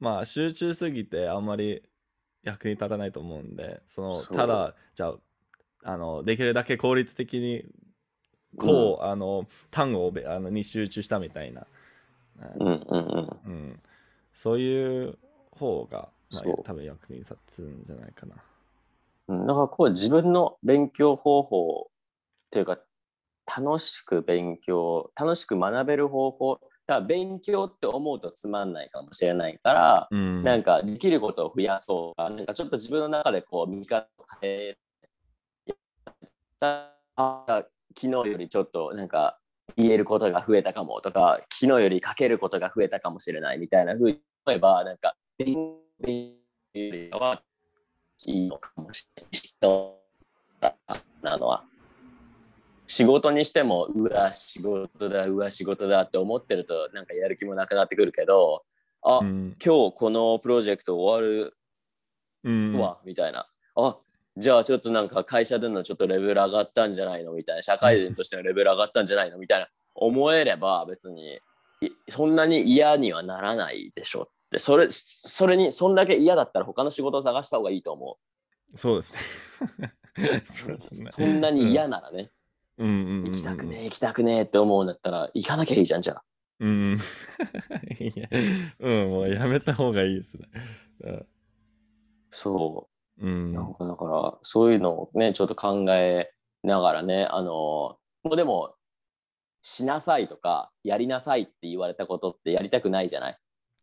まあ、集中すぎてあんまり役に立たないと思うんで、その、そう。ただ、じゃあ、あの、できるだけ効率的に、こう、あの、単語をべあのに集中したみたいな。うんうんうん。うん、そういう方が、まそう。あ、多分役に立つんじゃないかな。うん、だからこう自分の勉強方法というか楽しく勉強楽しく学べる方法だ勉強って思うとつまんないかもしれないから、うん、なんかできることを増やそうか。なんかちょっと自分の中でこう見方を変えた。あ昨日よりちょっとなんか言えることが増えたかもとか昨日より書けることが増えたかもしれないみたいなふうに思えばなんか勉強よりはいいのかもしれない。なのは。仕事にしても、うわ、仕事だ、うわ、仕事だって思ってると、なんかやる気もなくなってくるけど、あ、うん。今日このプロジェクト終わるうん。わ、みたいな。あじゃあちょっとなんか会社でのちょっとレベル上がったんじゃないのみたいな。社会人としてのレベル上がったんじゃないのみたいな。思えれば別にいそんなに嫌にはならないでしょって。それ、それに、そんだけ嫌だったら他の仕事を探した方がいいと思そうですね。そうう。ですね。そんなに嫌ならね。行きたくねえ、行きたくねえって思うんだったら行かなきゃいいじゃん、じゃあ。うん。いや、うん、もうやめた方がいいですね。そうう。ん。なんかだから、そういうのをね、ちょっと考えながらね、あの、もうでも、しなさいとか、やりなさいって言われたことってやりたくないじゃない？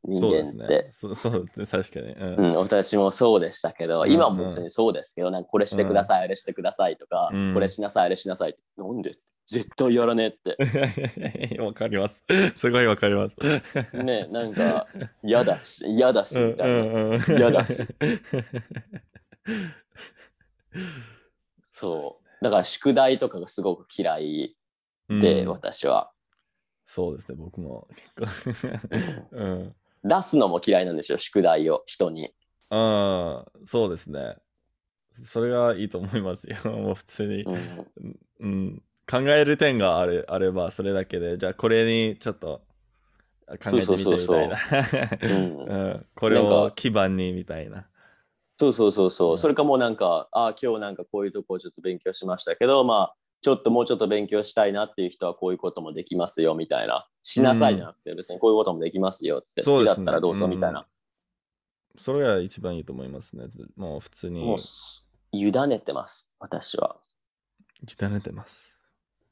人そうですね間って。。そ そうですね、確かに。う。うんん、私もそうでしたけど、うん今も別にそうですけど、なんかこれしてください、あれしてくださいとか、うんこれしなさい、あれしなさいって、なんで絶対やらねえって。わかります。すごいわかります。ね、なんか嫌だし、嫌だし、みたいな。嫌だし。そう。だから宿題とかがすごく嫌いで、うん私は。そうですね、僕も結構。うん。出すのも嫌いなんですよ、宿題を人に。ああ、そうですね。それがいいと思いますよ。もう普通に。うん、うん、考える点があれあればそれだけでじゃあこれにちょっと考えてみてみたいなうんうんこれをか基盤にみたいなそうそうそうそう う。んそれかもうなんか、あ今日なんかこういうとこをちょっと勉強しましたけど、まあ、ちょっともうちょっと勉強したいなっていう人はこういうこともできますよみたいな。しなさいじゃなくて、別にこういうこともできますよって、好きだったらどうぞみたいな。それが一番いいと思いますねもう普通にもうす委ねてます、私は。委ねてます、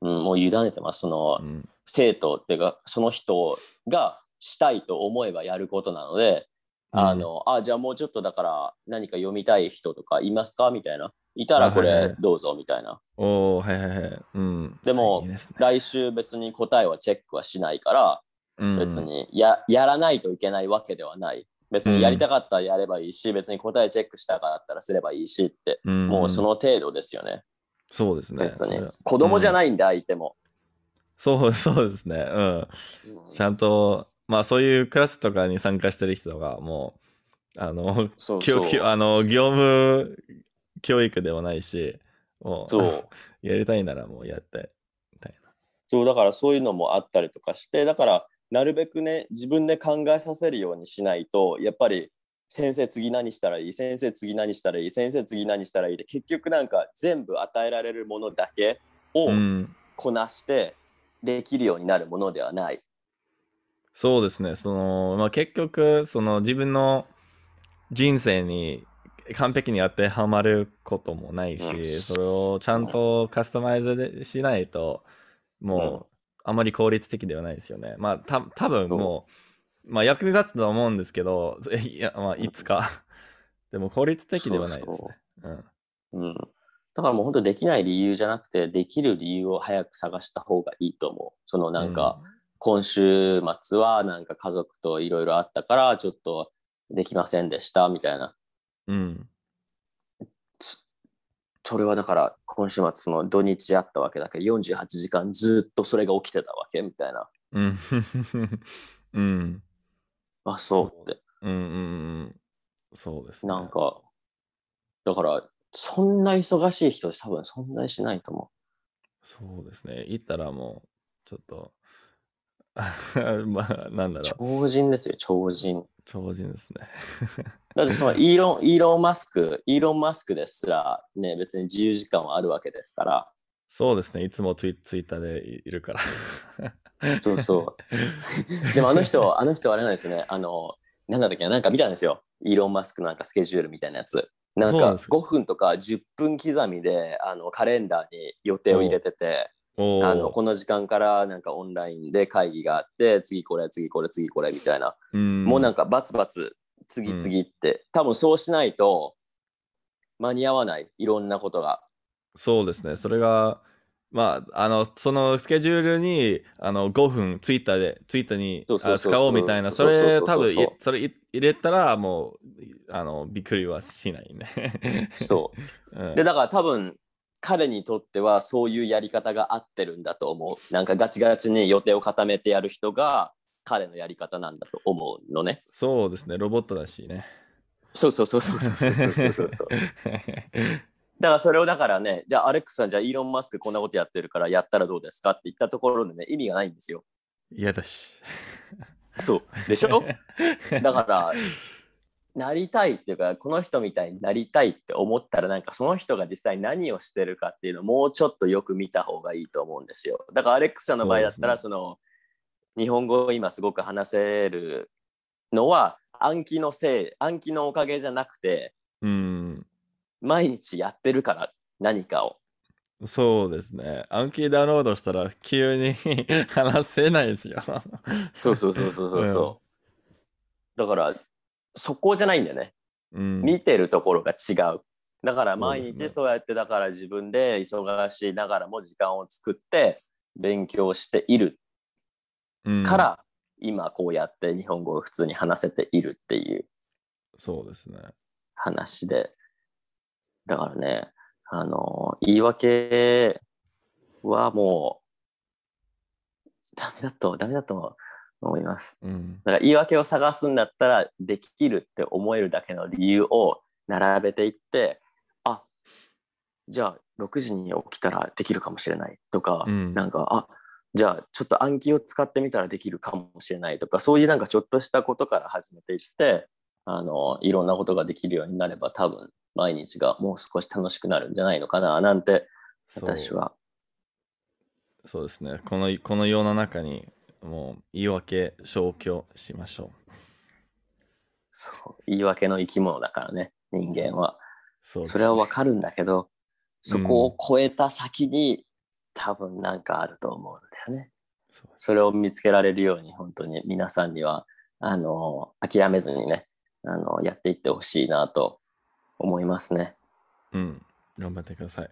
うん、もう委ねてます。その、うん、生徒っていうか、その人がしたいと思えばやることなので、あの、あ、じゃあもうちょっとだから何か読みたい人とかいますか？みたいな。いたらこれどうぞみたいな。おおはいはいはい。うん。でもね。来週別に答えはチェックはしないから、うん。別にややらないといけないわけではない。別にやりたかったらやればいいし、別に答えチェックしたかったらすればいいしって、うん。もうその程度ですよね。そうですね。別に。子供じゃい、ないんで、相手も。そうそうですね。うん。ちゃんとまあそういうクラスとかに参加してる人がもうあのそうそうあの業務教育ではないしもうそう。やりたいならもうやってみたいそうだからそういうのもあったりとかしてだからなるべくね自分で考えさせるようにしないとやっぱり先生次何したらいい先生次何したらいい先生次何したらいいで結局なんか全部与えられるものだけをこなしてできるようになるものではない。そうですね。その、まあ、結局その自分の人生に完璧に当てはまることもないし、うん。それをちゃんとカスタマイズでしないともうあまり効率的ではないですよね。まあた多分もう、まあ、役に立つとは思うんですけど いや、まあ、いつか。でも効率的ではないですね。うん。うん、だからもう本当できない理由じゃなくてできる理由を早く探した方がいいと思う。そのなんか、今週末はなんか家族といろいろあったからちょっとできませんでしたみたいな。うん、それはだから今週末の土日あったわけだけど48時間ずっとそれが起きてたわけみたいな。うん。うん。あ、そうって。うんうんうん。そうですね。なんか、だからそんな忙しい人多分存在しないと思そうですね。行ったらもう、ちょっと、まあ、なんだう。ろう。超人ですよ、超人。超人ですね。だってそのイーロン、イーロン・マスク、イーロン・マスクですらね、別に自由時間はあるわけですから。そうですね。いつもツイツイッターでいいるから。そうそう。でもあの人、あの人あれなんですよね。あの、なんだったっけな、なんか見たんですよ。イーロン・マスクのなんかスケジュールみたいなやつ。なんかそうなんですか5分とか10分刻みであのカレンダーに予定を入れてて、あのこの時間からなんかオンラインで会議があって、次これ、次これ、次これみたいな。うん、もうなんかバツバツ、次々って、多分そうしないと間に合わない、いろんなことが。そうですね。それが、まあ、あの、そのスケジュールに、あの、5分、ツイッターで、ツイッターに使おうみたいな、それ多分い、それい入れたら、もう、あの、びっくりはしないね。そう う。んで、だから多分、彼にとってはそういうやり方が合ってるんだと思う。なんかガチガチに予定を固めてやる人が彼のやり方なんだと思うのね。そうですね、ロボットだしね。そうそうそうそうそうそうそうそう。だからそれをだからね、じゃあアレックスさん、じゃあイーロン・マスクこんなことやってるからやったらどうですかって言ったところでね、意味がないんですよ。嫌だし。そう。でしょ？だから、なりたいっていうか、この人みたいになりたいって思ったら、なんかその人が実際何をしてるかっていうのをもうちょっとよく見た方がいいと思うんですよ。だからアレックスさんの場合だったら、そ,、の日本語を今すごく話せるのは暗記のせい、暗記のおかげじゃなくて、うん。毎日やってるから何かを。そうですね。暗記ダウンロードしたら急に 話せないですよ。そうそうそうそうそうそう。だから、そこじゃないんだよね。うん。見てるところが違う。だから毎日そうやってだから自分で忙しいながらも時間を作って勉強しているうんから、今こうやって日本語を普通に話せているっていうそうですね。話で。だからね、あの、言い訳はもうダメだと、ダメだと思います。うん。だから言い訳を探すんだったらできるって思えるだけの理由を並べていってあじゃあ6時に起きたらできるかもしれないとか、うんなんかあじゃあちょっと暗記を使ってみたらできるかもしれないとかそういうなんかちょっとしたことから始めていってあのいろんなことができるようになれば多分毎日がもう少し楽しくなるんじゃないのかななんて私はそうですね。このこの世の中にもう言い訳消去しましょう。そう言い訳の生き物だからね人間は。それはわかるんだけど、そこを超えた先に多分なんかあると思うんだよね。そうそれを見つけられるように本当に皆さんにはあの諦めずにねあのやっていってほしいなと思いますね。うん。頑張ってください。